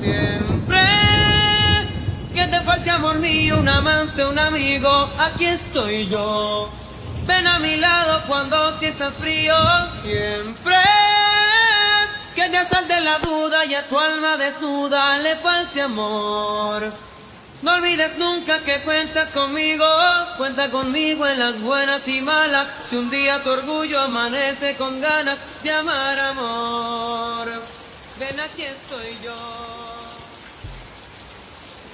Siempre que te falte amor mío, un amante, un amigo, aquí estoy yo. Ven a mi lado cuando sientas frío, siempre que te asalte la duda y a tu alma desnuda le falte amor. No olvides nunca que cuentas conmigo, cuenta conmigo en las buenas y malas. Si un día tu orgullo amanece con ganas de amar amor, ven aquí estoy yo.